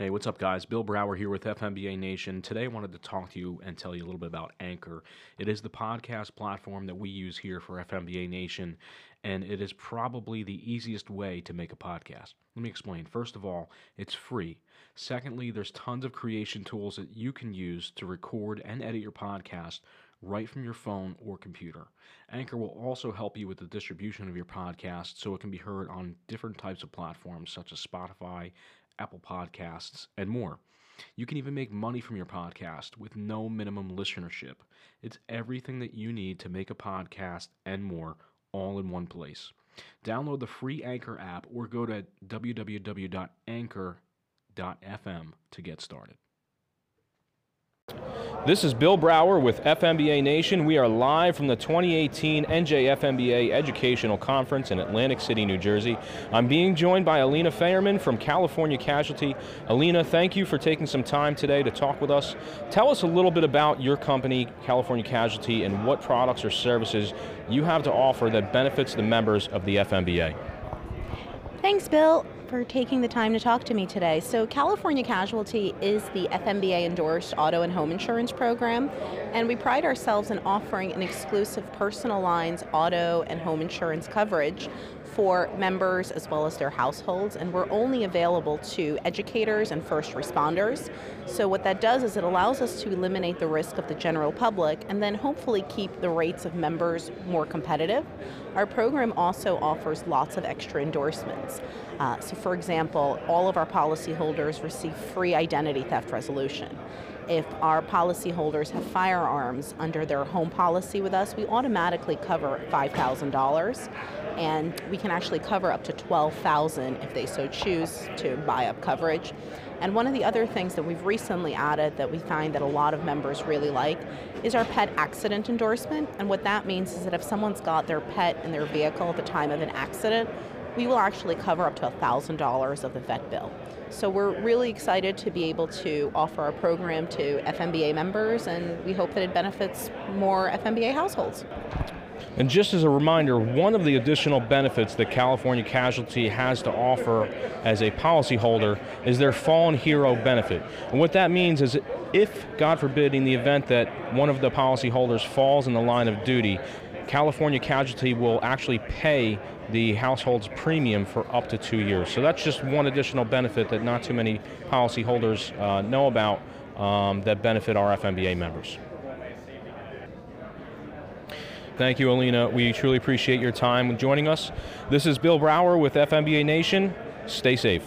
Hey, what's up, guys? Bill Brower here with FMBA Nation. Today, I wanted to talk to you and tell you a little bit about Anchor. It is the podcast platform that we use here for FMBA Nation, and it is probably the easiest way to make a podcast. Let me explain. First of all, it's free. Secondly, there's tons of creation tools that you can use to record and edit your podcast right from your phone or computer. Anchor will also help you with the distribution of your podcast so it can be heard on different types of platforms such as Spotify, Apple Podcasts, and more. You can even make money from your podcast with no minimum listenership. It's everything that you need to make a podcast and more all in one place. Download the free Anchor app or go to www.anchor.fm to get started. This is Bill Brower with FMBA Nation. We are live from the 2018 NJFMBA Educational Conference in Atlantic City, New Jersey. I'm being joined by Alina Feyerman from California Casualty. Alina, thank you for taking some time today to talk with us. Tell us a little bit about your company, California Casualty, and what products or services you have to offer that benefits the members of the FMBA. Thanks, Bill for taking the time to talk to me today. So, California Casualty is the FMBA endorsed auto and home insurance program, and we pride ourselves in offering an exclusive personal lines auto and home insurance coverage for members as well as their households, and we're only available to educators and first responders. So, what that does is it allows us to eliminate the risk of the general public and then hopefully keep the rates of members more competitive. Our program also offers lots of extra endorsements. Uh, so, for example, all of our policyholders receive free identity theft resolution. If our policyholders have firearms under their home policy with us, we automatically cover $5,000 and we can actually cover up to 12,000 if they so choose to buy up coverage. And one of the other things that we've recently added that we find that a lot of members really like is our pet accident endorsement. And what that means is that if someone's got their pet in their vehicle at the time of an accident, we will actually cover up to $1,000 of the vet bill. So we're really excited to be able to offer our program to FMBA members, and we hope that it benefits more FMBA households. And just as a reminder, one of the additional benefits that California Casualty has to offer as a policyholder is their fallen hero benefit. And what that means is if, God forbid, in the event that one of the policyholders falls in the line of duty, California Casualty will actually pay the household's premium for up to two years. So that's just one additional benefit that not too many policyholders uh, know about um, that benefit our FMBA members. Thank you, Alina. We truly appreciate your time joining us. This is Bill Brower with FMBA Nation. Stay safe.